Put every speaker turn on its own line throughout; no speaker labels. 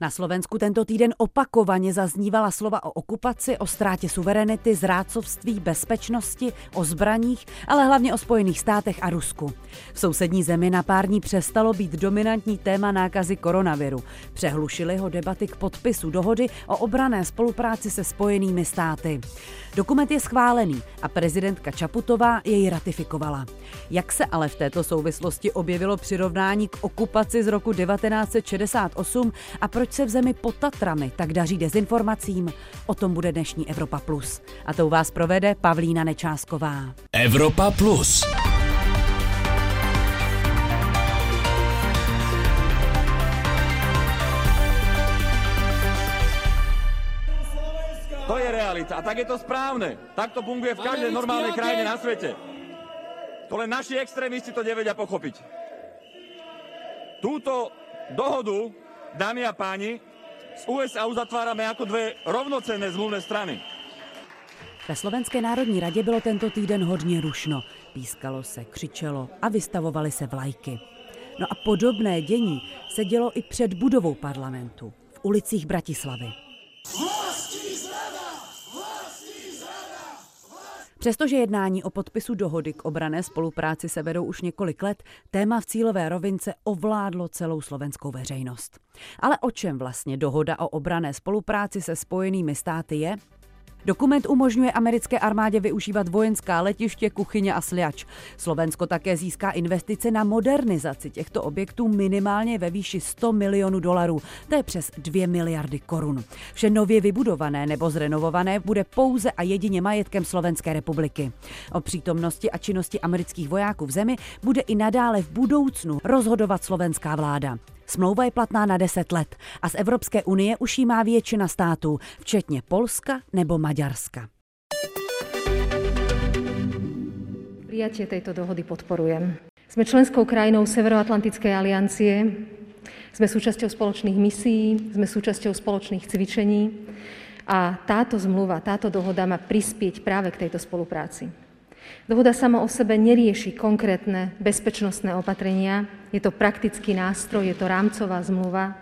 Na Slovensku tento týden opakovaně zaznívala slova o okupaci, o ztrátě suverenity, zrácovství, bezpečnosti, o zbraních, ale hlavně o Spojených státech a Rusku. V sousední zemi na pár dní přestalo být dominantní téma nákazy koronaviru. Přehlušily ho debaty k podpisu dohody o obrané spolupráci se Spojenými státy. Dokument je schválený a prezidentka Čaputová jej ratifikovala. Jak se ale v této souvislosti objevilo přirovnání k okupaci z roku 1968 a proč se v zemi pod Tatrami tak daří dezinformacím? O tom bude dnešní Evropa Plus. A to vás provede Pavlína Nečásková.
Evropa Plus.
To je realita. A tak je to správne. Tak to funguje v každej normálnej krajine na svete. To len naši extrémisti to nevedia pochopiť. Túto dohodu, dámy a páni, z USA uzatvárame ako dve rovnocenné zmluvné strany.
Ve Slovenské národní radě bylo tento týden hodně rušno. Pískalo se, křičelo a vystavovaly se vlajky. No a podobné dění se dělo i před budovou parlamentu v ulicích Bratislavy. Přestože jednání o podpisu dohody k obrané spolupráci se vedou už několik let, téma v cílové rovince ovládlo celou slovenskou veřejnost. Ale o čem vlastně dohoda o obrané spolupráci se spojenými státy je? Dokument umožňuje americké armádě využívat vojenská letiště, kuchyně a sliač. Slovensko také získá investice na modernizaci těchto objektů minimálně ve výši 100 milionů dolarů. To je přes 2 miliardy korun. Vše nově vybudované nebo zrenovované bude pouze a jedině majetkem Slovenské republiky. O přítomnosti a činnosti amerických vojáků v zemi bude i nadále v budoucnu rozhodovat slovenská vláda. Smlouva je platná na 10 let a z Evropské unie už jí má většina států, včetně Polska nebo Maďarska.
Prijatie tejto dohody podporujem. Sme členskou krajinou Severoatlantickej aliancie, sme súčasťou spoločných misií, sme súčasťou spoločných cvičení a táto zmluva, táto dohoda má prispieť práve k tejto spolupráci. Dohoda sama o sebe nerieši konkrétne bezpečnostné opatrenia. Je to praktický nástroj, je to rámcová zmluva,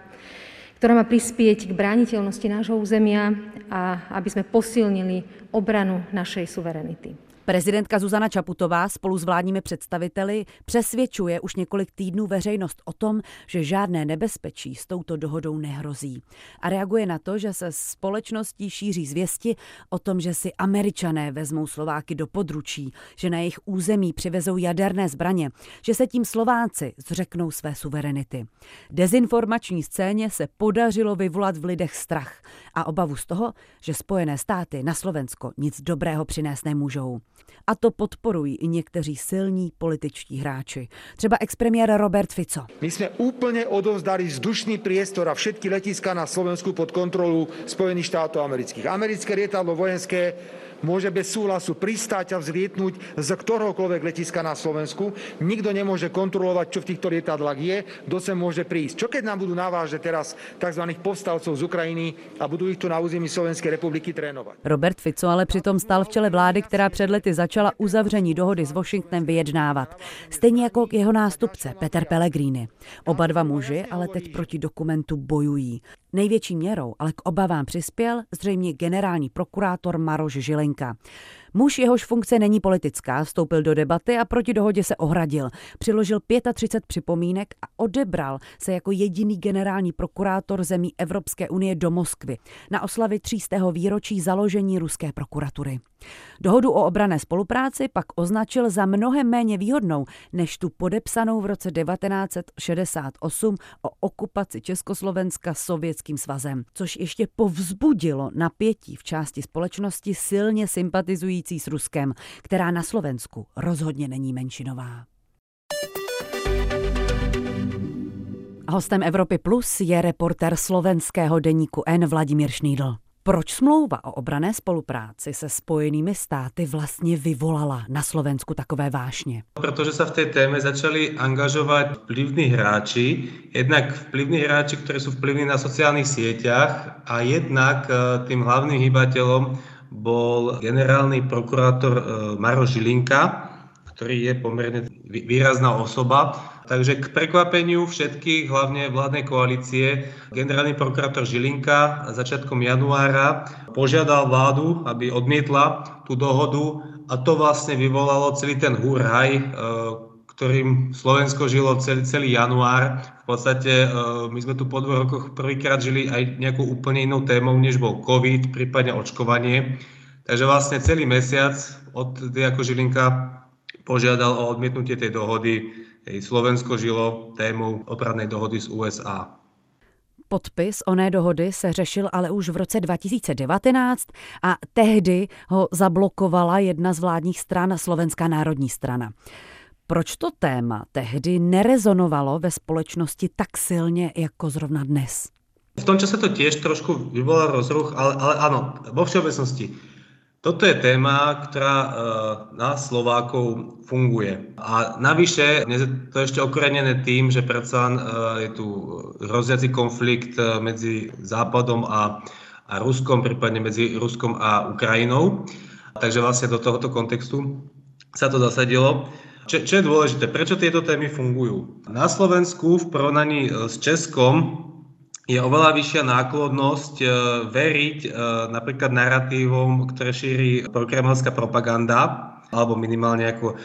ktorá má prispieť k brániteľnosti nášho územia a aby sme posilnili obranu našej suverenity.
Prezidentka Zuzana Čaputová spolu s vládními představiteli přesvědčuje už několik týdnů veřejnost o tom, že žádné nebezpečí s touto dohodou nehrozí. A reaguje na to, že se společností šíří zvěsti o tom, že si američané vezmou Slováky do područí, že na jejich území přivezou jaderné zbraně, že se tím Slováci zřeknou své suverenity. Dezinformační scéně se podařilo vyvolat v lidech strach a obavu z toho, že Spojené státy na Slovensko nic dobrého přinést nemůžou. A to podporují i někteří silní političtí hráči. Třeba expremiér Robert Fico.
My jsme úplně odovzdali vzdušný priestor a všetky letiska na Slovensku pod kontrolu Spojených štátov amerických. Americké lietadlo vojenské môže bez súhlasu pristáť a vzlietnúť z ktoréhokoľvek letiska na Slovensku. Nikto nemôže kontrolovať, čo v týchto lietadlách je, kto sem môže prísť. Čo keď nám budú navážať teraz tzv. povstalcov z Ukrajiny a budú ich tu na území Slovenskej republiky trénovať?
Robert Fico ale přitom stal v čele vlády, která před lety začala uzavření dohody s Washingtonem vyjednávat. Stejně jako jeho nástupce Peter Pellegrini. Oba dva muži ale teď proti dokumentu bojují. Největší měrou ale k obavám přispěl zřejmě generální prokurátor Maroš Žilenka. flamenca. Muž jehož funkce není politická, vstoupil do debaty a proti dohodě se ohradil. Přiložil 35 připomínek a odebral se jako jediný generální prokurátor zemí Evropské unie do Moskvy na oslavy třístého výročí založení ruské prokuratury. Dohodu o obrané spolupráci pak označil za mnohem méně výhodnou než tu podepsanou v roce 1968 o okupaci Československa sovětským svazem, což ještě povzbudilo napětí v části společnosti silně sympatizující s Ruskem, která na Slovensku rozhodně není menšinová. Hostem Evropy Plus je reporter slovenského deníku N Vladimír Šnídl. Proč smlouva o obrané spolupráci se spojenými státy vlastně vyvolala na Slovensku takové vášně?
Protože se v té téme začali angažovat vplyvní hráči, jednak vplyvní hráči, ktorí sú vplyvní na sociálnych sieťach a jednak eh, tým hlavným hýbateľom bol generálny prokurátor eh, Maro Žilinka, ktorý je pomerne výrazná osoba. Takže k prekvapeniu všetkých, hlavne vládnej koalície, generálny prokurátor Žilinka začiatkom januára požiadal vládu, aby odmietla tú dohodu a to vlastne vyvolalo celý ten hurhaj, e, ktorým Slovensko žilo celý, celý január. V podstate e, my sme tu po dvoch rokoch prvýkrát žili aj nejakou úplne inou témou, než bol COVID, prípadne očkovanie. Takže vlastne celý mesiac od ako Žilinka požiadal o odmietnutie tej dohody. Slovensko žilo témou opravnej dohody z USA.
Podpis oné dohody se řešil ale už v roce 2019 a tehdy ho zablokovala jedna z vládních stran, Slovenská národní strana. Proč to téma tehdy nerezonovalo ve společnosti tak silně jako zrovna dnes?
V tom čase to tiež trošku vyvolalo rozruch, ale, ale áno, vo všeobecnosti toto je téma, ktorá uh, na Slovákov funguje. A navyše, dnes je to ešte okorenené tým, že predsa uh, je tu hroziaci konflikt uh, medzi Západom a, a Ruskom, prípadne medzi Ruskom a Ukrajinou. Takže vlastne do tohoto kontextu sa to zasadilo. Čo, čo je dôležité? Prečo tieto témy fungujú? Na Slovensku v porovnaní s Českom je oveľa vyššia náklonnosť e, veriť e, napríklad narratívom, ktoré šíri prokremelská propaganda, alebo minimálne ako e,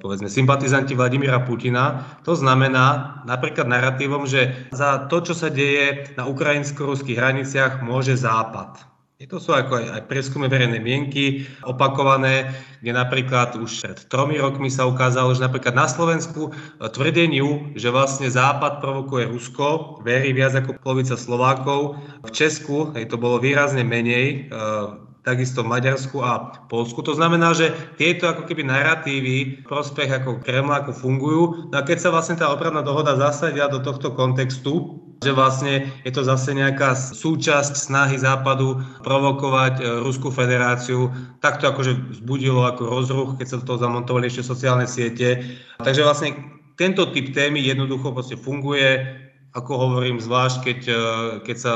povedzme sympatizanti Vladimíra Putina. To znamená napríklad narratívom, že za to, čo sa deje na ukrajinsko-ruských hraniciach, môže Západ. To sú ako aj, aj prieskumy verejnej mienky opakované, kde napríklad už pred tromi rokmi sa ukázalo, že napríklad na Slovensku e, tvrdeniu, že vlastne Západ provokuje Rusko, verí viac ako polovica Slovákov. V Česku hej, to bolo výrazne menej, e, takisto v Maďarsku a Polsku. To znamená, že tieto ako keby narratívy prospech ako Kremla ako fungujú. No a keď sa vlastne tá opravná dohoda zasadia do tohto kontextu, že vlastne je to zase nejaká súčasť snahy Západu provokovať e, Ruskú federáciu, tak to akože vzbudilo ako rozruch, keď sa do toho zamontovali ešte sociálne siete. Takže vlastne tento typ témy jednoducho funguje, ako hovorím, zvlášť keď, e, keď sa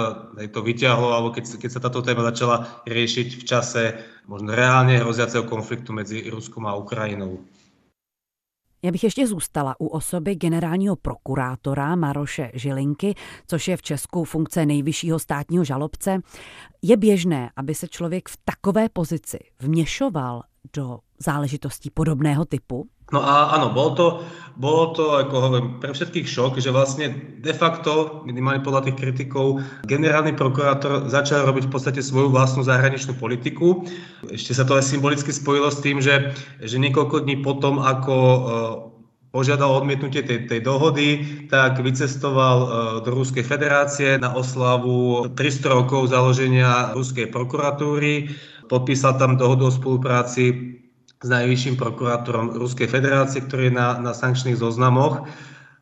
to vyťahlo, alebo keď, keď sa táto téma začala riešiť v čase možno reálne hroziaceho konfliktu medzi Ruskom a Ukrajinou.
Já bych ještě zůstala u osoby generálního prokurátora Maroše Žilinky, což je v Česku funkce nejvyššího státního žalobce. Je běžné, aby se člověk v takové pozici vměšoval do záležitostí podobného typu?
No a áno, bolo to, bolo to ako hovorím, pre všetkých šok, že vlastne de facto, minimálne podľa tých kritikov, generálny prokurátor začal robiť v podstate svoju vlastnú zahraničnú politiku. Ešte sa to aj symbolicky spojilo s tým, že, že niekoľko dní potom, ako požiadal odmietnutie tej, tej dohody, tak vycestoval e, do Ruskej federácie na oslavu 300 rokov založenia Ruskej prokuratúry, podpísal tam dohodu o spolupráci s najvyšším prokurátorom Ruskej federácie, ktorý je na, na sankčných zoznamoch.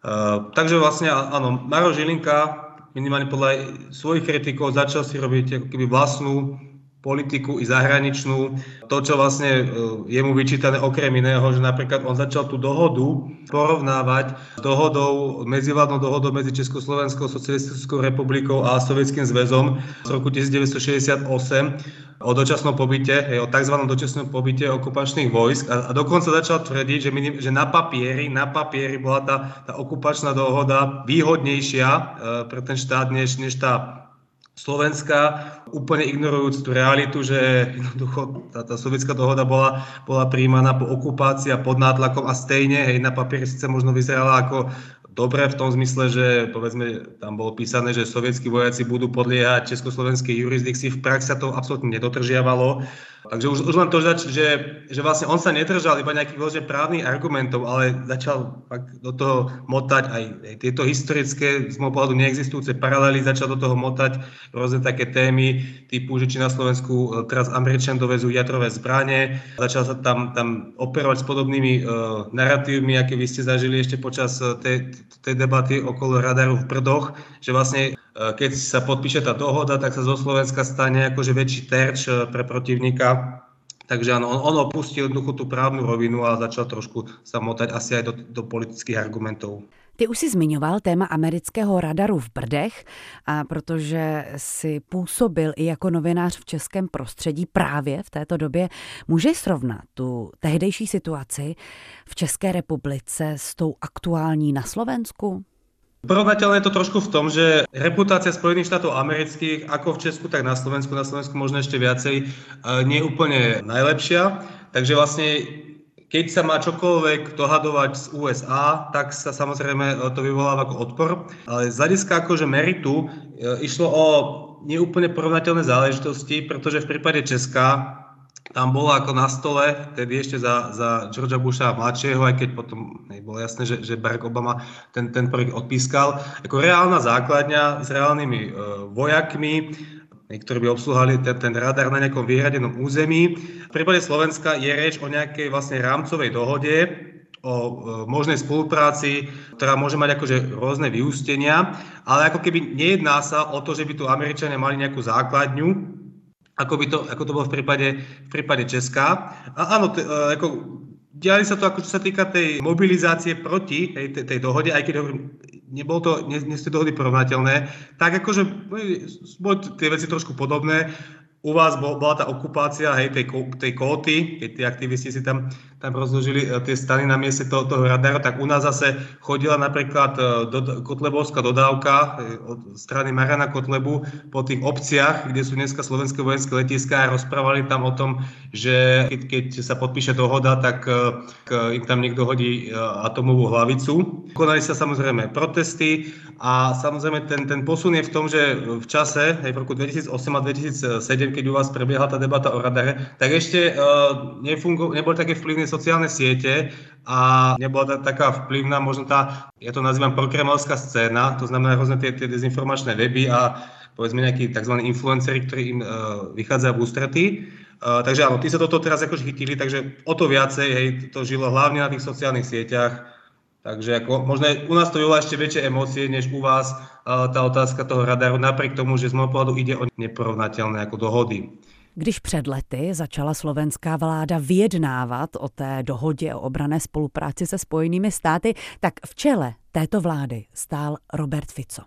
Uh, takže vlastne áno, Maro Žilinka minimálne podľa svojich kritikov začal si robiť ako vlastnú politiku i zahraničnú. To, čo vlastne uh, je mu vyčítané okrem iného, že napríklad on začal tú dohodu porovnávať s dohodou, medzivládnou dohodou medzi Československou socialistickou republikou a Sovietským zväzom z roku 1968, o dočasnom pobyte, o tzv. dočasnom pobyte okupačných vojsk a, a dokonca začal tvrdiť, že, minim, že na papieri, na papieri bola tá, tá okupačná dohoda výhodnejšia e, pre ten štát než, než tá Slovenska, úplne ignorujúc tú realitu, že jednoducho tá, tá sovietská dohoda bola, bola príjmaná po okupácii a pod nátlakom a stejne, hej, na papieri síce možno vyzerala ako dobre v tom zmysle, že povedzme tam bolo písané, že sovietskí vojaci budú podliehať československej jurisdikcii. V praxi sa to absolútne nedodržiavalo. Takže už, už len to, že, že vlastne on sa nedržal iba nejakých vlastne právnych argumentov, ale začal do toho motať aj, aj tieto historické, z môjho pohľadu neexistujúce paralely, začal do toho motať rôzne také témy typu, že či na Slovensku e, teraz Američan dovezú jadrové zbranie, začal sa tam, tam operovať s podobnými uh, narratívmi, aké vy ste zažili ešte počas e, tej, tej debaty okolo radaru v Brdoch, že vlastne keď sa podpíše tá dohoda, tak sa zo Slovenska stane akože väčší terč pre protivníka. Takže áno, on, on opustil jednoducho tú právnu rovinu a začal trošku sa motať asi aj do, do politických argumentov.
Ty už si zmiňoval téma amerického radaru v Brdech a protože si působil i jako novinář v českém prostředí právě v této době, můžeš srovnat tu tehdejší situaci v České republice s tou aktuální na Slovensku?
Porovnateľné je to trošku v tom, že reputácia Spojených štátov amerických, ako v Česku, tak na Slovensku, na Slovensku možno ešte viacej, nie je úplne najlepšia. Takže vlastne keď sa má čokoľvek dohadovať z USA, tak sa samozrejme to vyvoláva ako odpor. Ale z hľadiska akože meritu e, išlo o neúplne porovnateľné záležitosti, pretože v prípade Česka tam bola ako na stole, tedy ešte za, za Georgia Busha mladšieho, aj keď potom bolo jasné, že, že Barack Obama ten, ten projekt odpískal, ako reálna základňa s reálnymi e, vojakmi, ktorí by obsluhali ten, ten radar na nejakom vyhradenom území. V prípade Slovenska je reč o nejakej vlastne rámcovej dohode, o e, možnej spolupráci, ktorá môže mať akože rôzne vyústenia, ale ako keby nejedná sa o to, že by tu Američania mali nejakú základňu, ako, by to, ako to bolo v prípade, v prípade Česka. A áno, t- e, ako, diali sa to, ako čo sa týka tej mobilizácie proti tej, tej, tej dohode, aj keď hovorím, nebol to, nie, nie sú dohody porovnateľné, tak akože boli tie veci trošku podobné. U vás bol, bola tá okupácia hej, tej, tej kóty, keď tí aktivisti si tam tam rozložili e, tie stany na mieste toho, toho radaru, tak u nás zase chodila napríklad e, do, kotlebovská dodávka e, od strany Marana Kotlebu po tých obciach, kde sú dneska slovenské vojenské letiská a rozprávali tam o tom, že keď, keď sa podpíše dohoda, tak im tam niekto hodí atomovú hlavicu. Konali sa samozrejme protesty a samozrejme ten, ten posun je v tom, že v čase, aj v roku 2008 a 2007, keď u vás prebiehala tá debata o radare, tak ešte nefungo, nebol také vplyvný sociálne siete a nebola taká vplyvná, možno tá, ja to nazývam prokremelská scéna, to znamená rôzne tie, tie dezinformačné weby a povedzme nejakí tzv. influenceri, ktorí im uh, vychádzajú v ústretí. Uh, takže áno, tí sa toto teraz akož chytili, takže o to viacej, hej, to žilo hlavne na tých sociálnych sieťach, takže ako, možno u nás to vyvolá ešte väčšie emócie, než u vás uh, tá otázka toho radaru, napriek tomu, že z môjho pohľadu ide o neporovnateľné ako dohody.
Když před lety začala slovenská vláda vyjednávat o té dohodě o obrané spolupráci se spojenými státy, tak v čele této vlády stál Robert Fico.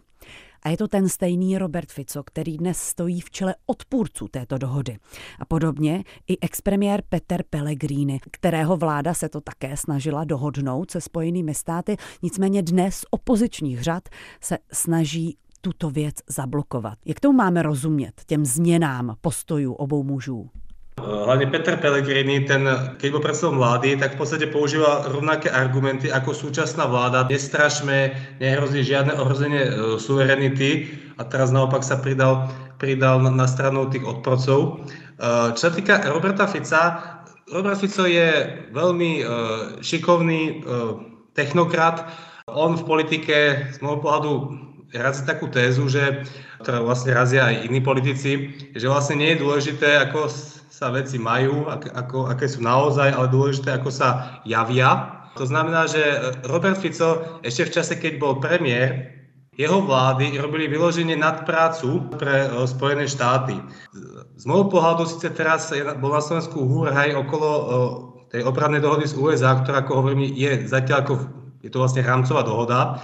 A je to ten stejný Robert Fico, který dnes stojí v čele odpůrců této dohody. A podobně i expremiér Peter Pellegrini, kterého vláda se to také snažila dohodnout se spojenými státy, nicméně dnes opozičních řad se snaží tuto věc zablokovat. Jak tomu máme rozumět, těm změnám postojů obou mužů?
Hlavne Peter Pellegrini, ten, keď bol predsedom vlády, tak v podstate používal rovnaké argumenty ako súčasná vláda. Nestrašme, nehrozí žiadne ohrozenie e, suverenity a teraz naopak sa pridal, pridal na, stranu tých odporcov. E, čo sa týka Roberta Fica, Robert Fico je veľmi šikovný technokrat. On v politike z môjho pohľadu razí takú tézu, že, ktorá vlastne razia aj iní politici, že vlastne nie je dôležité, ako sa veci majú, ak, ako, aké sú naozaj, ale dôležité, ako sa javia. To znamená, že Robert Fico ešte v čase, keď bol premiér, jeho vlády robili vyloženie nadprácu pre e, Spojené štáty. Z môjho pohľadu síce teraz bol na Slovensku húrhaj okolo e, tej obradnej dohody z USA, ktorá, ako hovorím, je zatiaľ ako, je to vlastne rámcová dohoda,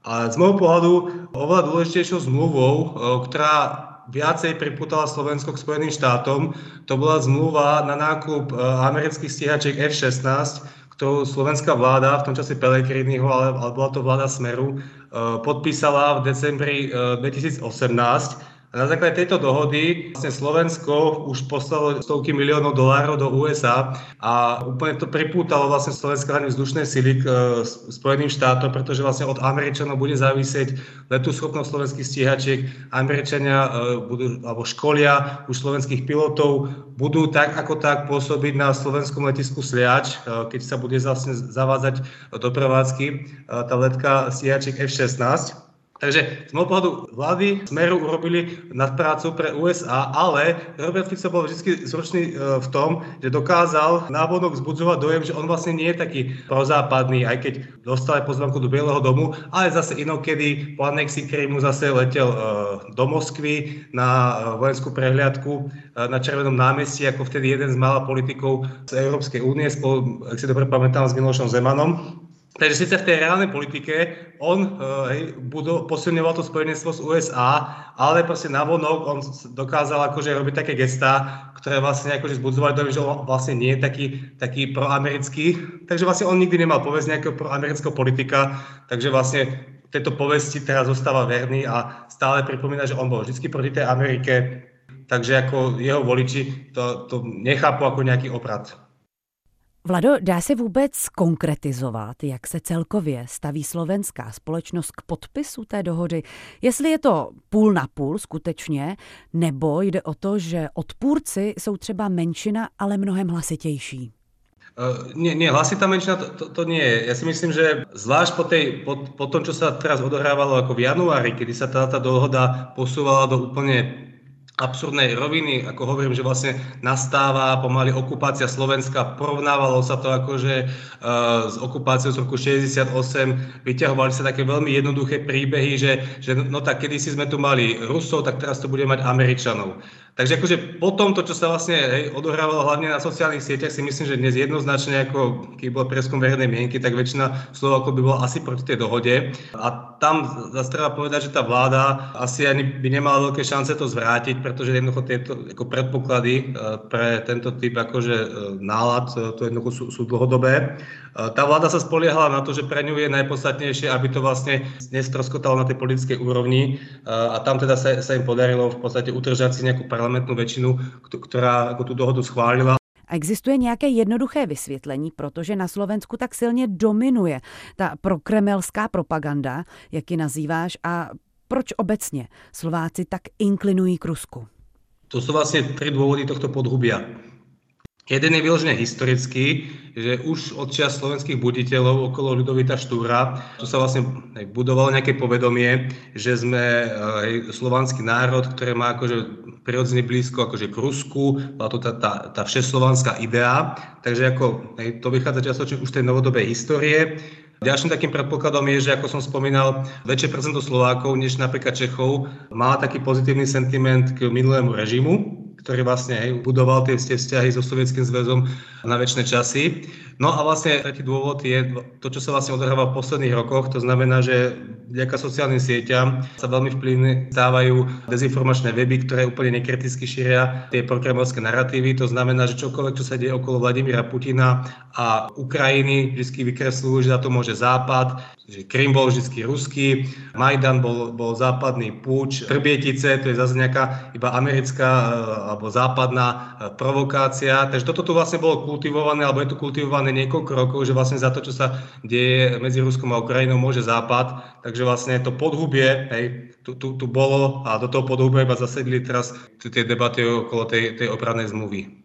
a z môjho pohľadu oveľa dôležitejšou zmluvou, e, ktorá viacej priputala Slovensko k Spojeným štátom, to bola zmluva na nákup e, amerických stíhačiek F-16, ktorú slovenská vláda, v tom čase Pelegriniho, ale, ale bola to vláda Smeru, e, podpísala v decembri 2018 a na základe tejto dohody vlastne Slovensko už poslalo stovky miliónov dolárov do USA a úplne to pripútalo vlastne slovenské hlavne vzdušné sily k uh, Spojeným štátom, pretože vlastne od Američanov bude závisieť letú schopnosť slovenských stíhačiek. Američania uh, budú, alebo školia už slovenských pilotov budú tak ako tak pôsobiť na slovenskom letisku Sliač, uh, keď sa bude vlastne zavádzať do prevádzky tá letka stíhačiek F-16. Takže z môjho pohľadu vlády Smeru urobili nadprácu pre USA, ale Robert Fico bol vždy zručný e, v tom, že dokázal návodok vzbudzovať dojem, že on vlastne nie je taký prozápadný, aj keď dostal aj pozvánku do Bieleho domu, ale zase inokedy po anexii Krymu zase letel e, do Moskvy na e, vojenskú prehliadku na Červenom námestí, ako vtedy jeden z mála politikov z Európskej únie, spolu, ak si dobre pamätám, s Milošom Zemanom. Takže síce v tej reálnej politike on eh, hej, budú, posilňoval to spojenectvo z USA, ale proste navonok on dokázal akože robiť také gestá, ktoré vlastne akože zbudzovali dojem, že on vlastne nie je taký, taký proamerický. Takže vlastne on nikdy nemal povesť nejakého proamerického politika, takže vlastne tejto povesti teraz zostáva verný a stále pripomína, že on bol vždy proti tej Amerike, takže ako jeho voliči to, to nechápu ako nejaký oprat.
Vlado, dá se vůbec konkretizovat, jak se celkově staví slovenská společnost k podpisu té dohody? Jestli je to půl na půl skutečně, nebo jde o to, že odpůrci jsou třeba menšina, ale mnohem hlasitější?
Uh, nie, nie, hlasitá menšina to, to, to nie je. Ja si myslím, že zvlášť po, tej, po, po tom, čo sa teraz odohrávalo ako v januári, kedy sa táto dohoda posúvala do úplne absurdnej roviny, ako hovorím, že vlastne nastáva pomaly okupácia Slovenska, porovnávalo sa to akože uh, s okupáciou z roku 68, vyťahovali sa také veľmi jednoduché príbehy, že, že no tak kedysi sme tu mali Rusov, tak teraz tu budeme mať Američanov. Takže akože po tomto, čo sa vlastne hej, odohrávalo hlavne na sociálnych sieťach, si myslím, že dnes jednoznačne, ako keď bol preskum verejnej mienky, tak väčšina Slovákov by bola asi proti tej dohode. A tam zase treba povedať, že tá vláda asi ani by nemala veľké šance to zvrátiť, pretože jednoducho tieto ako predpoklady e, pre tento typ akože e, nálad e, to jednoducho sú, sú dlhodobé. Tá vláda sa spoliehala na to, že pre ňu je najpodstatnejšie, aby to vlastne nestroskotalo na tej politickej úrovni a tam teda sa, sa im podarilo v podstate utržať si nejakú parlamentnú väčšinu, ktorá ako tú dohodu schválila.
Existuje nějaké jednoduché vysvětlení, protože na Slovensku tak silně dominuje ta prokremelská propaganda, jak ji nazýváš, a proč obecně Slováci tak inklinují k Rusku?
To sú vlastne tri dôvody tohto podhubia. Jeden je vyložený historický, že už od čas slovenských buditeľov okolo Ľudovita Štúra, tu sa vlastne budovalo nejaké povedomie, že sme aj, slovanský národ, ktorý má akože prirodzene blízko akože k Rusku, bola to tá, tá, tá všeslovanská idea, takže ako, to vychádza častočne už tej novodobej histórie. Ďalším takým predpokladom je, že ako som spomínal, väčšie percento Slovákov než napríklad Čechov má taký pozitívny sentiment k minulému režimu, ktorý vlastne hej, budoval tie vzťahy so Sovietským zväzom na väčšie časy. No a vlastne tretí dôvod je to, čo sa vlastne odohráva v posledných rokoch. To znamená, že vďaka sociálnym sieťam sa veľmi vplyvne stávajú dezinformačné weby, ktoré úplne nekriticky šíria tie prokremovské narratívy. To znamená, že čokoľvek, čo sa deje okolo Vladimíra Putina a Ukrajiny, vždy vykresľujú, že za to môže Západ, že Krym bol vždy ruský, Majdan bol, bol západný púč, Trbietice, to je zase nejaká iba americká alebo západná e, provokácia. Takže toto tu vlastne bolo kultivované, alebo je tu kultivované niekoľko rokov, že vlastne za to, čo sa deje medzi Ruskom a Ukrajinou, môže Západ. Takže vlastne to podhubie, hej, tu, tu, tu bolo a do toho podhubia iba zasedli teraz tie debaty okolo tej, tej opravnej zmluvy.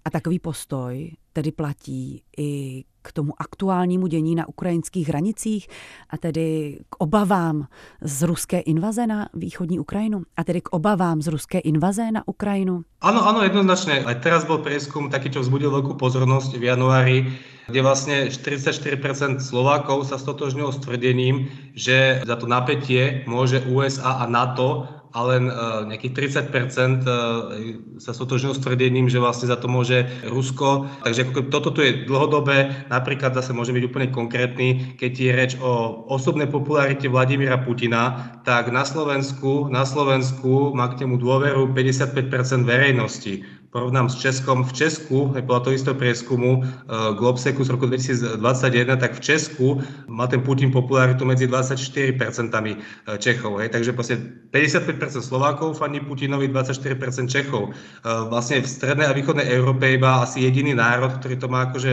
A takový postoj tedy platí i k tomu aktuálnímu dění na ukrajinských hranicích a tedy k obavám z ruské invaze na východní Ukrajinu a tedy k obavám z ruské invaze na Ukrajinu?
Áno, áno, jednoznačne. Aj teraz bol prieskum taký, čo vzbudil veľkú pozornosť v januári, kde vlastne 44% Slovákov sa stotožnilo s tvrdením, že za to napätie môže USA a NATO a len uh, nejakých 30% uh, sa sotožnil s tvrdením, že vlastne za to môže Rusko. Takže ako toto tu je dlhodobé, napríklad zase môže byť úplne konkrétny, keď je reč o osobnej popularite Vladimíra Putina, tak na Slovensku, na Slovensku má k nemu dôveru 55% verejnosti porovnám s Českom, v Česku, podľa toho istého prieskumu uh, Globseku z roku 2021, tak v Česku má ten Putin popularitu medzi 24% Čechov. Hej. Takže vlastne 55% Slovákov faní Putinovi, 24% Čechov. Uh, vlastne v strednej a východnej Európe iba asi jediný národ, ktorý to má akože,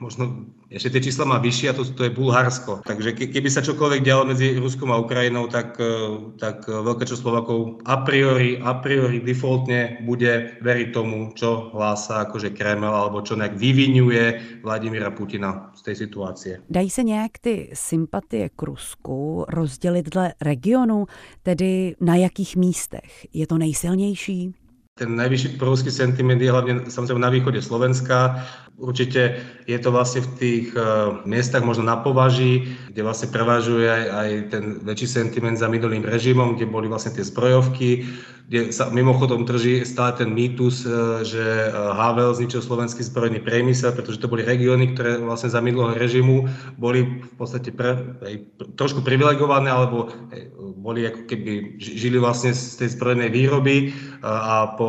možno ešte tie čísla má vyššie a to, to je Bulharsko. Takže ke, keby sa čokoľvek dialo medzi Ruskom a Ukrajinou, tak, e, tak veľké čo Slovakov a priori, a priori defaultne bude veriť tomu, čo hlása akože Kreml alebo čo nejak vyvinuje Vladimíra Putina z tej situácie.
Dají se nějak ty sympatie k Rusku rozdělit dle regionu, tedy na jakých místech je to nejsilnější?
Ten najvyšší prúsky sentiment je hlavne samozrejme na východe Slovenska. Určite je to vlastne v tých uh, miestach možno na považí, kde vlastne prevažuje aj, aj ten väčší sentiment za minulým režimom, kde boli vlastne tie zbrojovky, kde sa mimochodom drží stále ten mýtus, uh, že Havel zničil slovenský zbrojný priemysel, pretože to boli regióny, ktoré vlastne za minulého režimu boli v podstate pre, aj, trošku privilegované, alebo aj, boli ako keby žili vlastne z tej zbrojnej výroby a po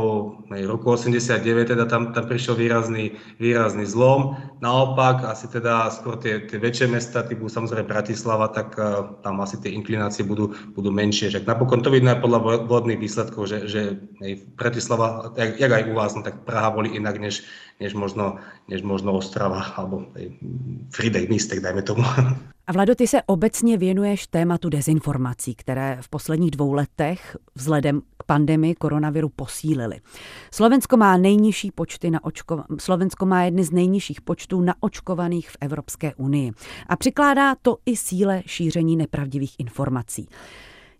roku 89 teda tam, tam prišiel výrazný, výrazný zlom. Naopak, asi teda skôr tie, tie väčšie mesta, typu samozrejme Bratislava, tak uh, tam asi tie inklinácie budú, budú menšie. Však napokon to vidno aj podľa vodných výsledkov, že, že Bratislava, jak, jak aj u vás, no, tak Praha boli inak než, než, možno, než možno Ostrava alebo Fridej Místek, dajme tomu.
A Vlado, ty se obecně věnuješ tématu dezinformací, které v posledních dvou letech vzhledem k pandemii koronaviru posílily. Slovensko má nejnižší počty na očko... Slovensko má jedny z nejnižších počtů naočkovaných v Evropské unii a přikládá to i síle šíření nepravdivých informací.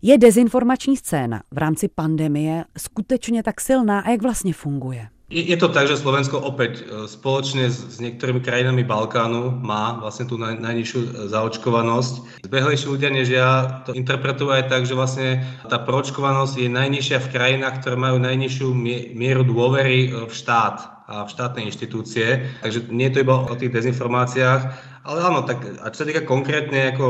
Je dezinformační scéna v rámci pandemie skutečně tak silná a jak vlastně funguje?
Je, to tak, že Slovensko opäť e, spoločne s, niektorými krajinami Balkánu má vlastne tú naj, najnižšiu e, zaočkovanosť. Zbehlejší ľudia než ja to interpretujú aj tak, že vlastne tá proočkovanosť je najnižšia v krajinách, ktoré majú najnižšiu mieru dôvery e, v štát a v štátne inštitúcie. Takže nie je to iba o tých dezinformáciách, ale áno, tak a čo sa týka konkrétne ako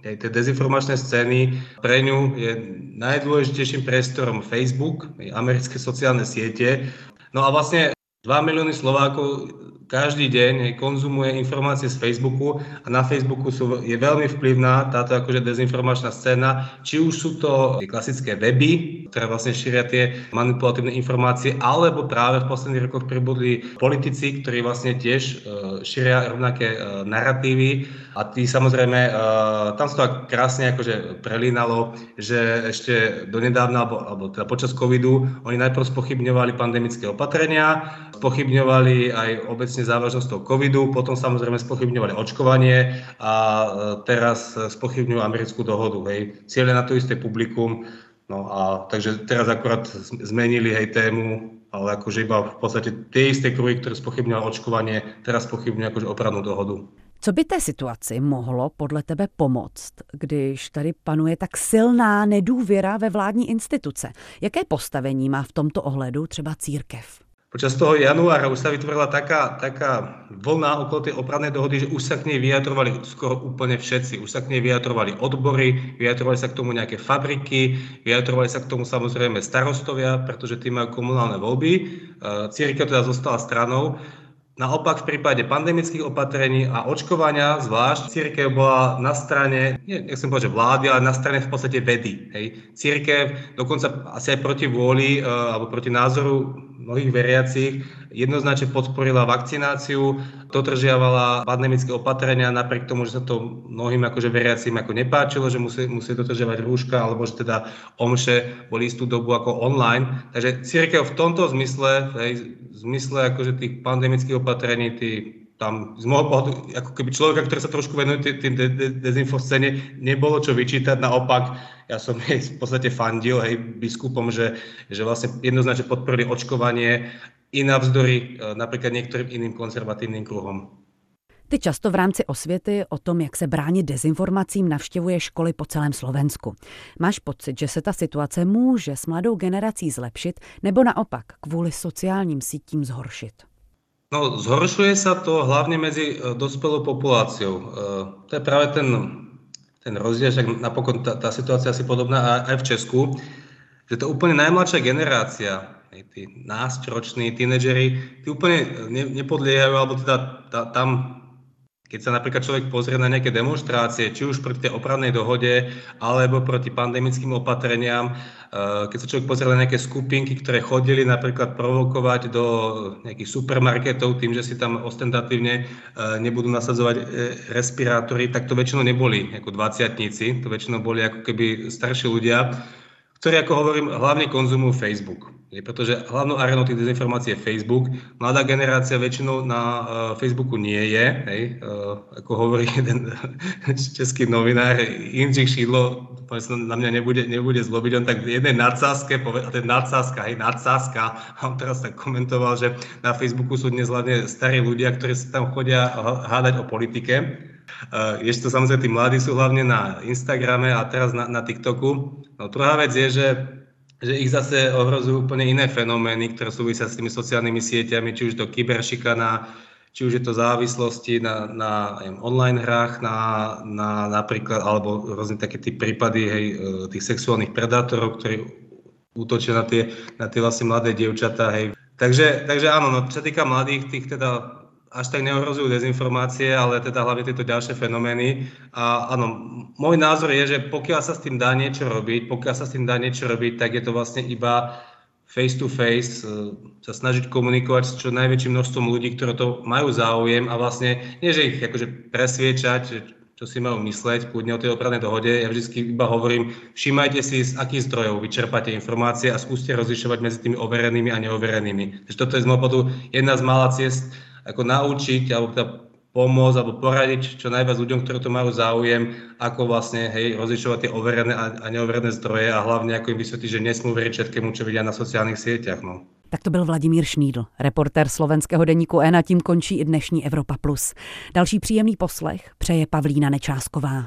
aj tie dezinformačné scény, pre ňu je najdôležitejším priestorom Facebook, americké sociálne siete, No a vlastne 2 milióny Slovákov každý deň konzumuje informácie z Facebooku a na Facebooku sú, je veľmi vplyvná táto akože dezinformačná scéna. Či už sú to klasické weby, ktoré vlastne šíria tie manipulatívne informácie, alebo práve v posledných rokoch pribudli politici, ktorí vlastne tiež uh, šíria rovnaké uh, narratívy a tí samozrejme, uh, tam sa to krásne akože prelínalo, že ešte donedávna, alebo, alebo teda počas covidu, oni najprv spochybňovali pandemické opatrenia, spochybňovali aj obecne vlastne toho covidu, potom samozrejme spochybňovali očkovanie a e, teraz spochybňujú americkú dohodu. Hej. Cieľe na to isté publikum, no a takže teraz akorát zmenili hej tému, ale akože iba v podstate tie isté kruhy, ktoré spochybňovali očkovanie, teraz spochybňujú akože opravnú dohodu.
Co by té situaci mohlo podle tebe pomoct, když tady panuje tak silná nedůvěra ve vládní instituce? Jaké postavení má v tomto ohledu třeba církev?
Počas toho januára už sa vytvorila taká, taká vlna okolo tej opravnej dohody, že už sa k nej vyjadrovali skoro úplne všetci. Už sa k nej vyjadrovali odbory, vyjadrovali sa k tomu nejaké fabriky, vyjadrovali sa k tomu samozrejme starostovia, pretože tí majú komunálne voľby. E, církev teda zostala stranou. Naopak v prípade pandemických opatrení a očkovania zvlášť církev bola na strane, nie, nechcem povedať, že vlády, ale na strane v podstate vedy. Hej. Církev dokonca asi aj proti vôli e, alebo proti názoru mnohých veriacich jednoznačne podporila vakcináciu, dodržiavala pandemické opatrenia napriek tomu, že sa to mnohým akože veriacim ako nepáčilo, že musí, musí dodržiavať rúška alebo že teda omše boli istú dobu ako online. Takže církev v tomto zmysle, v zmysle akože tých pandemických opatrení, tí tam z môjho pohľadu, ako keby človeka, ktorý sa trošku venuje tým de- de- dezinfoscéne, nebolo čo vyčítať, naopak ja som jej v podstate fandil hej, biskupom, že, že vlastne jednoznačne podporili očkovanie i navzdory e, napríklad niektorým iným konzervatívnym kruhom.
Ty často v rámci osvěty o tom, jak se bránit dezinformacím, navštěvuje školy po celém Slovensku. Máš pocit, že se ta situace může s mladou generací zlepšit nebo naopak kvůli sociálním sítím zhoršit?
No, zhoršuje sa to hlavne medzi e, dospelou populáciou. E, to je práve ten, ten rozdiel, že napokon tá, tá situácia asi podobná aj v Česku, že to úplne najmladšia generácia, tí náctiroční tínedžeri, tí úplne ne, nepodliehajú, alebo teda tá, tam keď sa napríklad človek pozrie na nejaké demonstrácie, či už proti tej opravnej dohode, alebo proti pandemickým opatreniam, eh, keď sa človek pozrie na nejaké skupinky, ktoré chodili napríklad provokovať do nejakých supermarketov tým, že si tam ostentatívne eh, nebudú nasadzovať eh, respirátory, tak to väčšinou neboli ako dvaciatníci, to väčšinou boli ako keby starší ľudia, ktorí, ako hovorím, hlavne konzumujú Facebook. Pretože hlavnou arenou tých dezinformácií je Facebook. Mladá generácia väčšinou na uh, Facebooku nie je. Hej? Uh, ako hovorí jeden český novinár, Jindřich Šídlo, na mňa nebude, nebude zlobiť, on tak jednej nadsázke, a ten nadsázka, hej, nadsázka, a on teraz tak komentoval, že na Facebooku sú dnes hlavne starí ľudia, ktorí sa tam chodia hádať o politike. Uh, ešte to samozrejme tí mladí sú hlavne na Instagrame a teraz na, na TikToku. No druhá vec je, že že ich zase ohrozujú úplne iné fenomény, ktoré súvisia s tými sociálnymi sieťami, či už to kyberšikana, či už je to závislosti na, na online hrách, na, na napríklad, alebo rôzne také tí prípady hej, e, tých sexuálnych predátorov, ktorí útočia na tie, na tie vlastne mladé dievčatá. Takže, takže áno, no, čo sa týka mladých, tých teda až tak neohrozujú dezinformácie, ale teda hlavne tieto ďalšie fenomény. A áno, môj názor je, že pokiaľ sa s tým dá niečo robiť, pokiaľ sa s tým dá niečo robiť, tak je to vlastne iba face to face, e, sa snažiť komunikovať s čo najväčším množstvom ľudí, ktorí to majú záujem a vlastne, nie že ich akože presviečať, čo si majú mysleť, kľudne o tej opravnej dohode. Ja vždy iba hovorím, všímajte si, z akých zdrojov vyčerpáte informácie a skúste rozlišovať medzi tými overenými a neoverenými. Takže toto je z môjho jedna z mála ciest, ako naučiť alebo teda pomôcť alebo poradiť čo najviac ľuďom, ktorí to majú záujem, ako vlastne hej, rozlišovať tie overené a, a neoverené zdroje a hlavne ako im vysvetliť, že nesmú veriť všetkému, čo vidia na sociálnych sieťach. No.
Tak to byl Vladimír Šnídl, reportér slovenského deníku N a tím končí i dnešní Evropa+. Plus. Další příjemný poslech přeje Pavlína Nečásková.